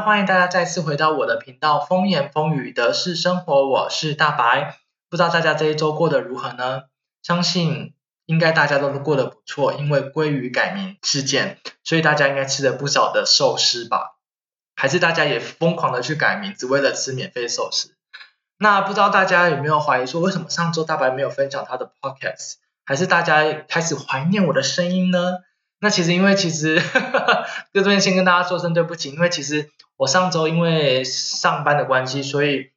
欢迎大家再次回到我的频道《风言风语的是生活》，我是大白。不知道大家这一周过得如何呢？相信应该大家都过得不错，因为鲑鱼改名事件，所以大家应该吃了不少的寿司吧？还是大家也疯狂的去改名，只为了吃免费寿司？那不知道大家有没有怀疑说，为什么上周大白没有分享他的 podcast？还是大家开始怀念我的声音呢？那其实因为其实在这边先跟大家说声对不起，因为其实我上周因为上班的关系，所以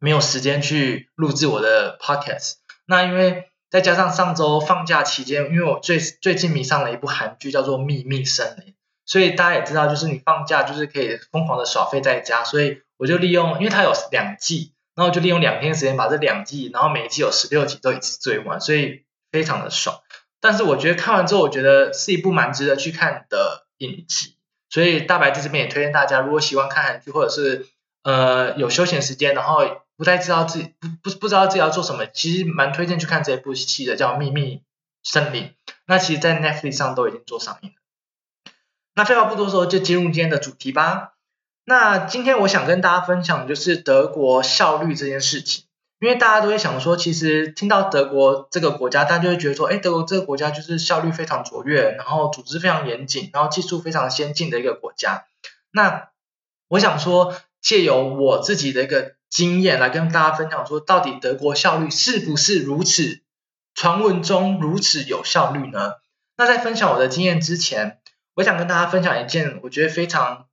没有时间去录制我的 podcast。那因为再加上上周放假期间，因为我最最近迷上了一部韩剧叫做《秘密森林》，所以大家也知道，就是你放假就是可以疯狂的耍废在家，所以我就利用，因为它有两季，然后就利用两天时间把这两季，然后每一季有十六集都一次追完，所以非常的爽。但是我觉得看完之后，我觉得是一部蛮值得去看的影集，所以大白在这边也推荐大家，如果喜欢看韩剧，或者是呃有休闲时间，然后不太知道自己不不不知道自己要做什么，其实蛮推荐去看这一部戏的，叫《秘密森林》。那其实，在 Netflix 上都已经做上映了。那废话不多说，就进入今天的主题吧。那今天我想跟大家分享就是德国效率这件事情。因为大家都会想说，其实听到德国这个国家，大家就会觉得说，哎，德国这个国家就是效率非常卓越，然后组织非常严谨，然后技术非常先进的一个国家。那我想说，借由我自己的一个经验来跟大家分享说，到底德国效率是不是如此传闻中如此有效率呢？那在分享我的经验之前，我想跟大家分享一件我觉得非常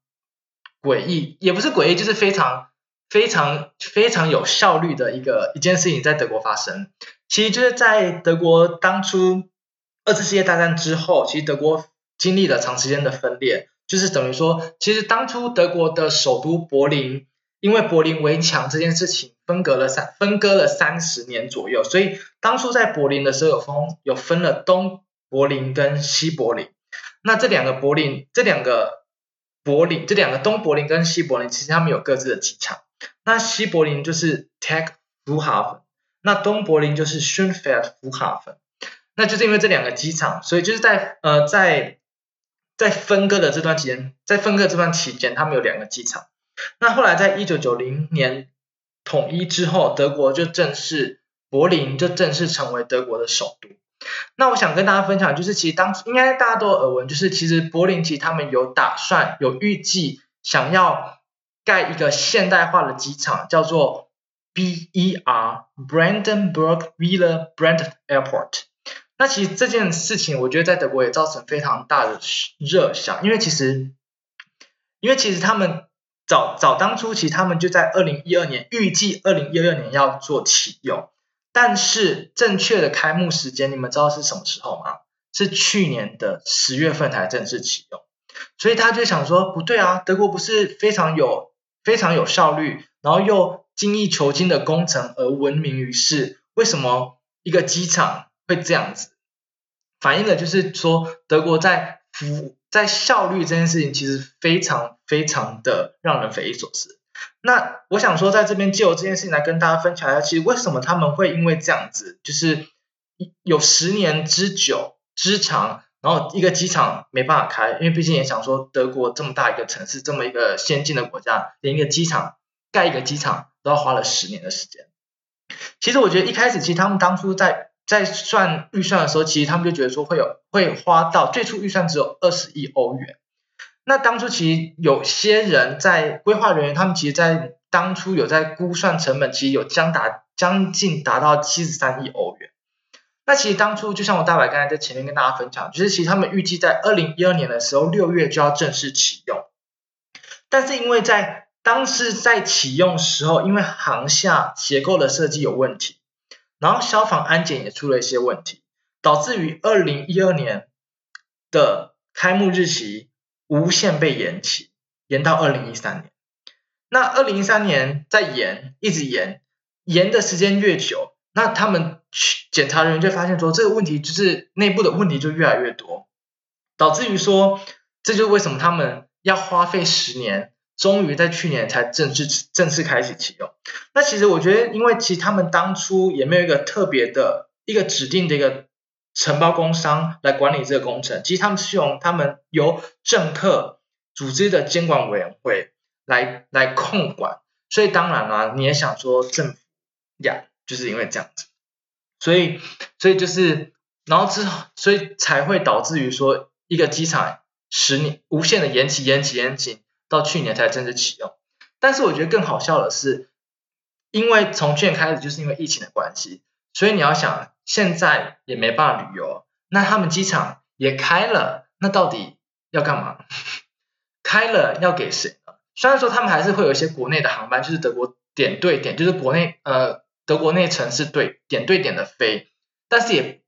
诡异，也不是诡异，就是非常。非常非常有效率的一个一件事情在德国发生，其实就是在德国当初二次世界大战之后，其实德国经历了长时间的分裂，就是等于说，其实当初德国的首都柏林，因为柏林围墙这件事情分隔了三分割了三十年左右，所以当初在柏林的时候有分有分了东柏林跟西柏林，那这两个柏林这两个柏林这两个东柏林跟西柏林，其实他们有各自的机场。那西柏林就是 Tech f u h a f e n 那东柏林就是 s c h ö n f e l d f u h a f e n 那就是因为这两个机场，所以就是在呃在在分割的这段期间，在分割这段期间，他们有两个机场。那后来在一九九零年统一之后，德国就正式柏林就正式成为德国的首都。那我想跟大家分享，就是其实当时应该大家都耳闻，就是其实柏林其实他们有打算有预计想要。盖一个现代化的机场，叫做 BER Brandenburg Villa Brand Airport。那其实这件事情，我觉得在德国也造成非常大的热响，因为其实，因为其实他们早早当初，其实他们就在二零一二年预计二零一二年要做启用，但是正确的开幕时间，你们知道是什么时候吗？是去年的十月份才正式启用，所以他就想说，不对啊，德国不是非常有。非常有效率，然后又精益求精的工程而闻名于世。为什么一个机场会这样子？反映的就是说，德国在服在效率这件事情，其实非常非常的让人匪夷所思。那我想说，在这边借由这件事情来跟大家分享一下，其实为什么他们会因为这样子，就是有十年之久之长。然后一个机场没办法开，因为毕竟也想说德国这么大一个城市，这么一个先进的国家，连一个机场盖一个机场都要花了十年的时间。其实我觉得一开始其实他们当初在在算预算的时候，其实他们就觉得说会有会花到最初预算只有二十亿欧元。那当初其实有些人在规划人员，他们其实在当初有在估算成本，其实有将达将近达到七十三亿欧元。那其实当初就像我大白刚才在前面跟大家分享，就是其实他们预计在二零一二年的时候六月就要正式启用，但是因为在当时在启用时候，因为航厦结构的设计有问题，然后消防安检也出了一些问题，导致于二零一二年的开幕日期无限被延期，延到二零一三年。那二零一三年再延，一直延，延的时间越久。那他们检查人员就发现说，这个问题就是内部的问题就越来越多，导致于说，这就是为什么他们要花费十年，终于在去年才正式正式开始启用。那其实我觉得，因为其实他们当初也没有一个特别的一个指定的一个承包工商来管理这个工程，其实他们是用他们由政客组织的监管委员会。来来控管，所以当然啦，你也想说政府呀，就是因为这样子，所以所以就是然后之后，所以才会导致于说一个机场十年无限的延期延期延期，到去年才正式启用。但是我觉得更好笑的是，因为从去年开始就是因为疫情的关系，所以你要想现在也没办法旅游，那他们机场也开了，那到底要干嘛？开了要给谁呢？虽然说他们还是会有一些国内的航班，就是德国点对点，就是国内呃德国内城市对点对点的飞，但是也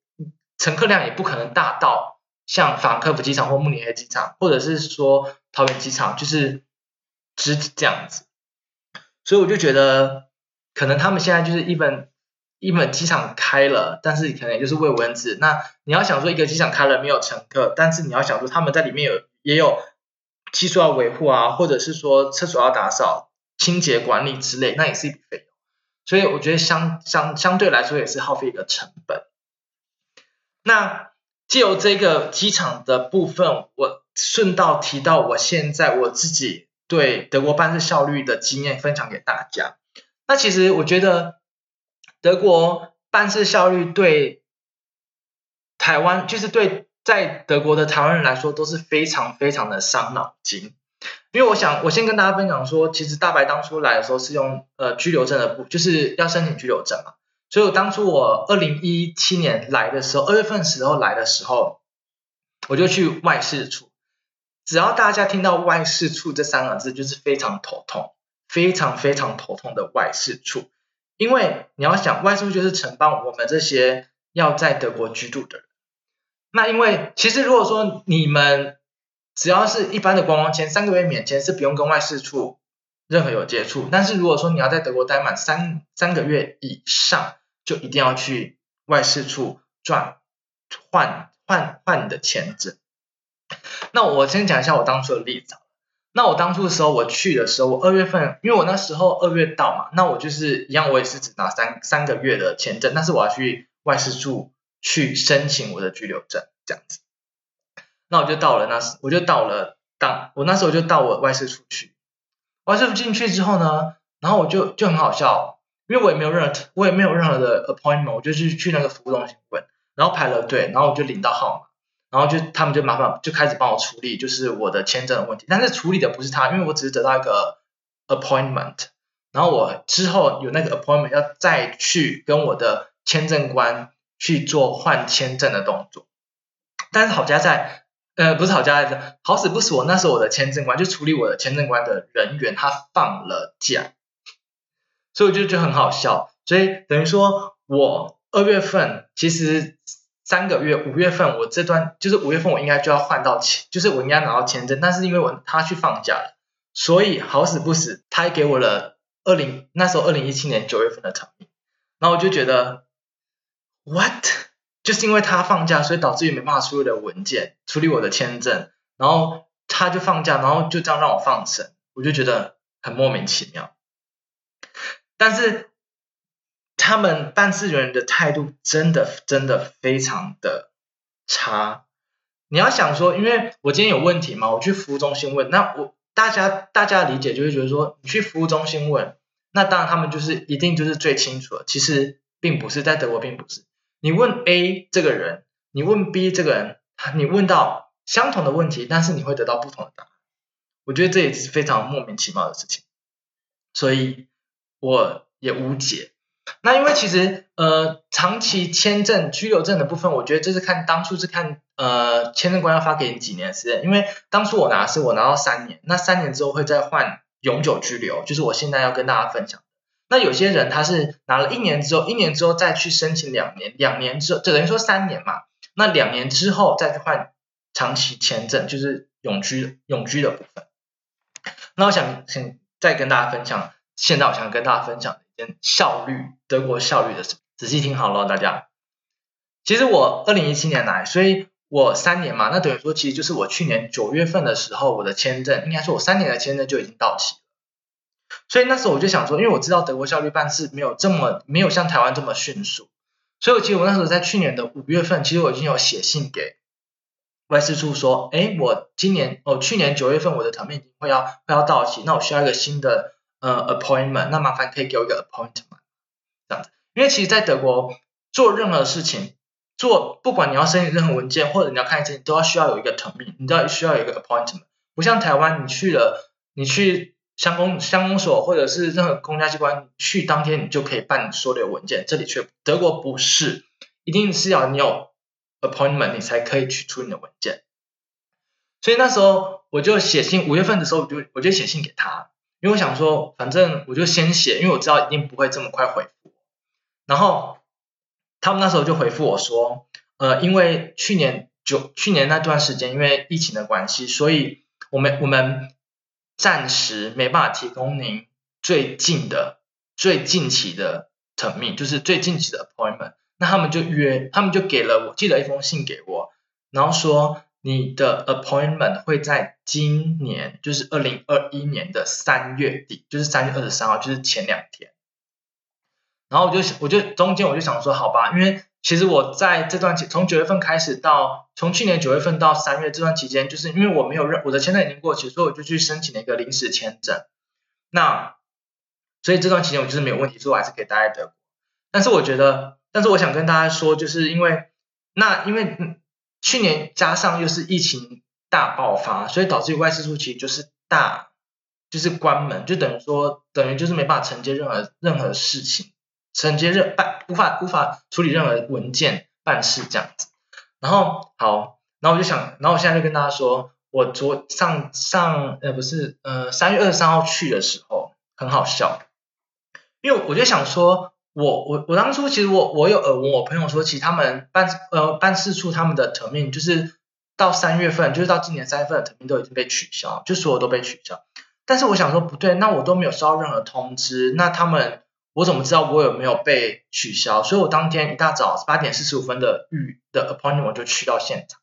乘客量也不可能大到像法兰克福机场或慕尼黑机场，或者是说桃园机场，就是只这样子。所以我就觉得，可能他们现在就是一本一本机场开了，但是可能也就是喂蚊子。那你要想说一个机场开了没有乘客，但是你要想说他们在里面有也有。技术要维护啊，或者是说厕所要打扫、清洁管理之类，那也是一笔费用。所以我觉得相相相对来说也是耗费一个成本。那借由这个机场的部分，我顺道提到我现在我自己对德国办事效率的经验分享给大家。那其实我觉得德国办事效率对台湾就是对。在德国的台湾人来说都是非常非常的伤脑筋，因为我想我先跟大家分享说，其实大白当初来的时候是用呃居留证的，就是要申请居留证嘛，所以我当初我二零一七年来的时候，二月份时候来的时候，我就去外事处，只要大家听到外事处这三个字，就是非常头痛，非常非常头痛的外事处，因为你要想外事处就是承办我们这些要在德国居住的人。那因为其实如果说你们只要是一般的观光签，三个月免签是不用跟外事处任何有接触。但是如果说你要在德国待满三三个月以上，就一定要去外事处转换换换你的签证。那我先讲一下我当初的例子。那我当初的时候我去的时候，我二月份，因为我那时候二月到嘛，那我就是一样，我也是只拿三三个月的签证，但是我要去外事处。去申请我的居留证，这样子，那我就到了那时，我就到了当，我那时候就到我外事处去，外事处进去之后呢，然后我就就很好笑，因为我也没有任何，我也没有任何的 appointment，我就去去那个服务中心问，然后排了队，然后我就领到号码，然后就他们就麻烦就开始帮我处理，就是我的签证的问题，但是处理的不是他，因为我只是得到一个 appointment，然后我之后有那个 appointment 要再去跟我的签证官。去做换签证的动作，但是好家在，呃，不是好家在，好死不死，我那时候我的签证官就处理我的签证官的人员，他放了假，所以我就觉得很好笑，所以等于说我二月份其实三个月，五月份我这段就是五月份我应该就要换到签，就是我应该拿到签证，但是因为我他去放假了，所以好死不死，他还给我了二零那时候二零一七年九月份的场地，然后我就觉得。What？就是因为他放假，所以导致于没办法处理的文件，处理我的签证，然后他就放假，然后就这样让我放生，我就觉得很莫名其妙。但是他们办事人员的态度真的真的非常的差。你要想说，因为我今天有问题嘛，我去服务中心问，那我大家大家理解就会觉得说，你去服务中心问，那当然他们就是一定就是最清楚的。其实并不是在德国，并不是。你问 A 这个人，你问 B 这个人，你问到相同的问题，但是你会得到不同的答案。我觉得这也是非常莫名其妙的事情，所以我也无解。那因为其实呃，长期签证、居留证的部分，我觉得这是看当初是看呃签证官要发给你几年时间。因为当初我拿的是我拿到三年，那三年之后会再换永久居留，就是我现在要跟大家分享。那有些人他是拿了一年之后，一年之后再去申请两年，两年之后就等于说三年嘛。那两年之后再去换长期签证，就是永居永居的部分。那我想请再跟大家分享，现在我想跟大家分享一件效率德国效率的事，仔细听好了，大家。其实我二零一七年来，所以我三年嘛，那等于说其实就是我去年九月份的时候，我的签证应该说我三年的签证就已经到期。所以那时候我就想说，因为我知道德国效率办事没有这么没有像台湾这么迅速，所以我其实我那时候在去年的五月份，其实我已经有写信给外事处说，哎，我今年哦，去年九月份我的条面已经会要快要到期，那我需要一个新的呃 appointment，那麻烦可以给我一个 appointment，这样子。因为其实，在德国做任何事情，做不管你要申请任何文件或者你要看一次，都要需要有一个条面，你都要需要有一个 appointment。不像台湾，你去了，你去乡公乡公所或者是任何公家机关，去当天你就可以办所有的文件，这里却德国不是，一定是要你有。appointment 你才可以去出你的文件，所以那时候我就写信，五月份的时候我就我就写信给他，因为我想说，反正我就先写，因为我知道一定不会这么快回复。然后他们那时候就回复我说，呃，因为去年就去年那段时间，因为疫情的关系，所以我们我们暂时没办法提供您最近的最近期的 t e 就是最近期的 appointment。那他们就约，他们就给了我寄了一封信给我，然后说你的 appointment 会在今年，就是二零二一年的三月底，就是三月二十三号，就是前两天。然后我就我就中间我就想说，好吧，因为其实我在这段期从九月份开始到从去年九月份到三月这段期间，就是因为我没有任我的签证已经过期，所以我就去申请了一个临时签证。那所以这段期间我就是没有问题，所以我还是可以待在德国。但是我觉得。但是我想跟大家说，就是因为那因为去年加上又是疫情大爆发，所以导致外事处其实就是大就是关门，就等于说等于就是没办法承接任何任何事情，承接任办无法无法处理任何文件办事这样子。然后好，然后我就想，然后我现在就跟大家说，我昨上上呃不是呃三月二十三号去的时候很好笑，因为我就想说。我我我当初其实我我有耳闻我朋友说，其实他们办呃办事处他们的特命就是到三月份，就是到今年三月份的特命都已经被取消，就所有都被取消。但是我想说不对，那我都没有收到任何通知，那他们我怎么知道我有没有被取消？所以我当天一大早八点四十五分的预的 appointment 我就去到现场，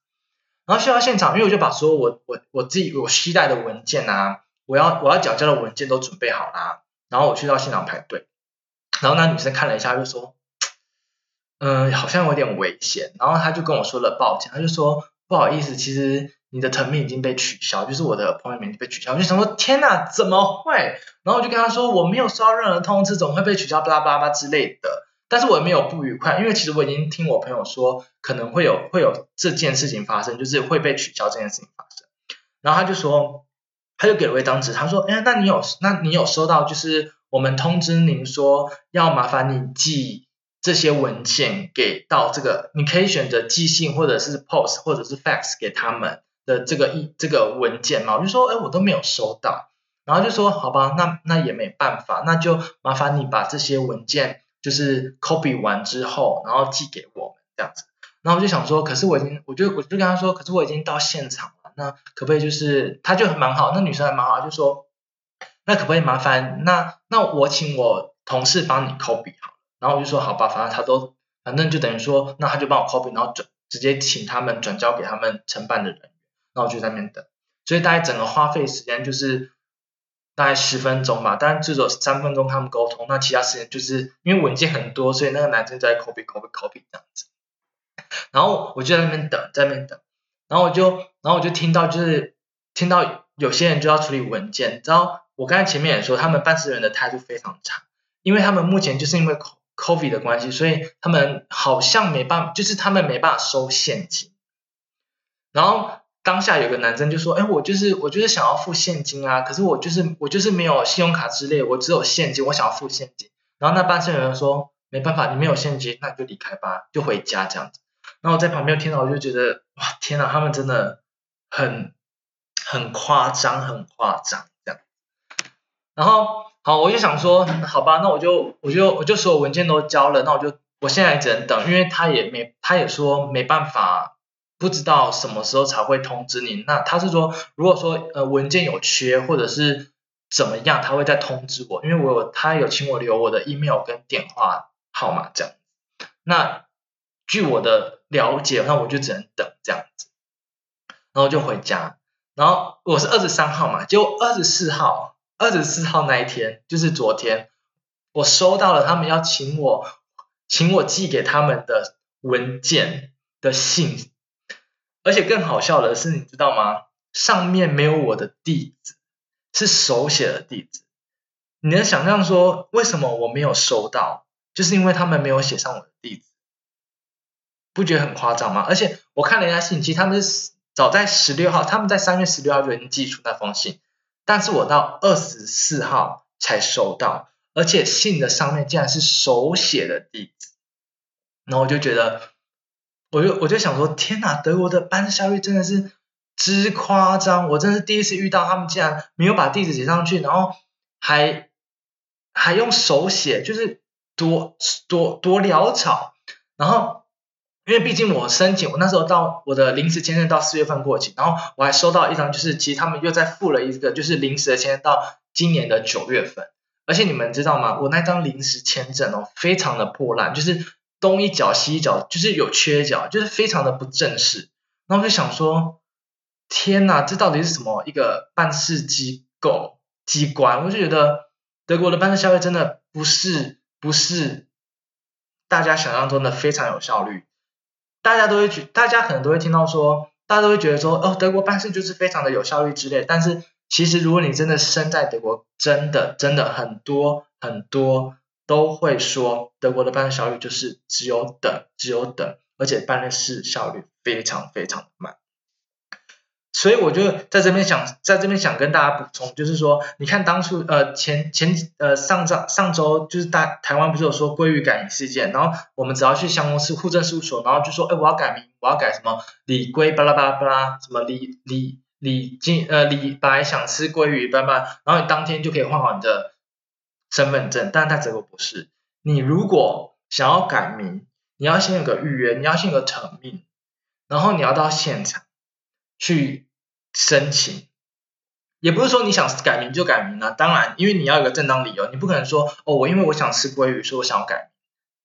然后去到现场，因为我就把所有我我我自己我期待的文件啊，我要我要缴交的文件都准备好啦，然后我去到现场排队。然后那女生看了一下，就说：“嗯，好像有点危险。”然后她就跟我说了抱歉，她就说：“不好意思，其实你的藤命已经被取消，就是我的朋友名被取消。”我就想说：“天哪，怎么会？”然后我就跟他说：“我没有收到任何通知，怎么会被取消？巴拉巴拉巴之类的。”但是我也没有不愉快，因为其实我已经听我朋友说可能会有会有这件事情发生，就是会被取消这件事情发生。然后他就说，他就给了我一张纸，他说：“哎，那你有那你有收到就是？”我们通知您说，要麻烦你寄这些文件给到这个，你可以选择寄信或者是 post 或者是 fax 给他们的这个一这个文件嘛？我就说，哎，我都没有收到，然后就说，好吧，那那也没办法，那就麻烦你把这些文件就是 copy 完之后，然后寄给我们这样子。然后我就想说，可是我已经，我就我就跟他说，可是我已经到现场了，那可不可以就是，他就蛮好，那女生还蛮好，就说。那可不可以麻烦？那那我请我同事帮你 copy 好，然后我就说好吧，反正他都反正就等于说，那他就帮我 copy，然后转直接请他们转交给他们承办的人然后就在那边等，所以大概整个花费时间就是大概十分钟吧，但是只有三分钟他们沟通，那其他时间就是因为文件很多，所以那个男生在 copy copy copy 这样子，然后我就在那边等，在那边等，然后我就然后我就听到就是听到有些人就要处理文件，你知道。我刚才前面也说，他们办事人的态度非常差，因为他们目前就是因为 COVID 的关系，所以他们好像没办法，就是他们没办法收现金。然后当下有个男生就说：“哎，我就是我就是想要付现金啊，可是我就是我就是没有信用卡之类，我只有现金，我想要付现金。”然后那办事人说：“没办法，你没有现金，那你就离开吧，就回家这样子。”然后我在旁边听到，我就觉得哇，天哪，他们真的很很夸张，很夸张这样。然后好，我就想说，好吧，那我就我就我就所有文件都交了，那我就我现在只能等，因为他也没他也说没办法，不知道什么时候才会通知你。那他是说，如果说呃文件有缺或者是怎么样，他会再通知我，因为我有他有请我留我的 email 跟电话号码这样。那据我的了解，那我就只能等这样子，然后就回家。然后我是二十三号嘛，就二十四号。二十四号那一天，就是昨天，我收到了他们要请我，请我寄给他们的文件的信，而且更好笑的是，你知道吗？上面没有我的地址，是手写的地址。你能想象说为什么我没有收到？就是因为他们没有写上我的地址，不觉得很夸张吗？而且我看了一下信息，他们是早在十六号，他们在三月十六号就已经寄出那封信，但是我到二十四号才收到，而且信的上面竟然是手写的地址，然后我就觉得，我就我就想说，天哪，德国的办事效率真的是之夸张，我真是第一次遇到他们竟然没有把地址写上去，然后还还用手写，就是。多多多潦草，然后因为毕竟我申请，我那时候到我的临时签证到四月份过期，然后我还收到一张，就是其实他们又在付了一个，就是临时的签证到今年的九月份。而且你们知道吗？我那张临时签证哦，非常的破烂，就是东一角西一角，就是有缺角，就是非常的不正式。然后就想说，天哪，这到底是什么一个办事机构机关？我就觉得德国的办事效率真的不是。不是大家想象中的非常有效率，大家都会觉，大家可能都会听到说，大家都会觉得说，哦，德国办事就是非常的有效率之类。但是其实如果你真的身在德国，真的真的很多很多都会说，德国的办事效率就是只有等，只有等，而且办事效率非常非常慢。所以我就在这边想，在这边想跟大家补充，就是说，你看当初呃前前呃上上上周就是大台湾不是有说归于改名事件，然后我们只要去乡公司户政事务所，然后就说，哎，我要改名，我要改什么李归巴拉巴拉巴拉，什么李李李金呃李白想吃鲑鱼巴拉，然后你当天就可以换好你的身份证，但在德国不是，你如果想要改名，你要先有个预约，你要先有个成命，然后你要到现场去。申请，也不是说你想改名就改名啊。当然，因为你要有个正当理由，你不可能说哦，我因为我想吃鲑鱼，所以我想要改名。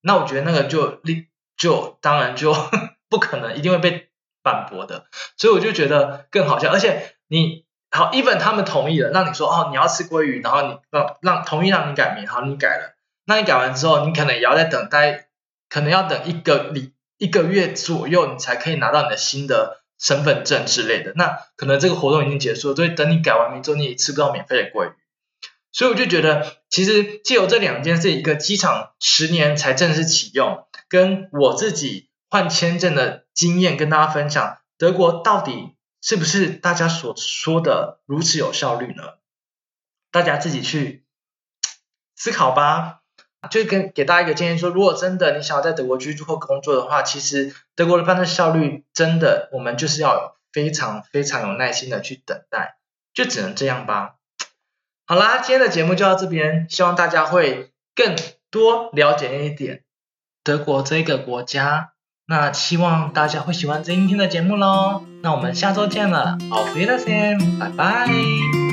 那我觉得那个就立就当然就 不可能，一定会被反驳的。所以我就觉得更好笑。而且你好，even 他们同意了，让你说哦，你要吃鲑鱼，然后你让让同意让你改名，好，你改了。那你改完之后，你可能也要再等待，可能要等一个礼一个月左右，你才可以拿到你的新的。身份证之类的，那可能这个活动已经结束，所以等你改完名之后，你也吃不到免费的鲑鱼。所以我就觉得，其实借由这两件事，一个机场十年才正式启用，跟我自己换签证的经验，跟大家分享，德国到底是不是大家所说的如此有效率呢？大家自己去思考吧。就跟给大家一个建议说，如果真的你想要在德国居住或工作的话，其实德国的办事效率真的，我们就是要非常非常有耐心的去等待，就只能这样吧。好啦，今天的节目就到这边，希望大家会更多了解一点德国这个国家。那希望大家会喜欢今天的节目喽。那我们下周见了，auf Wiedersehen，拜拜。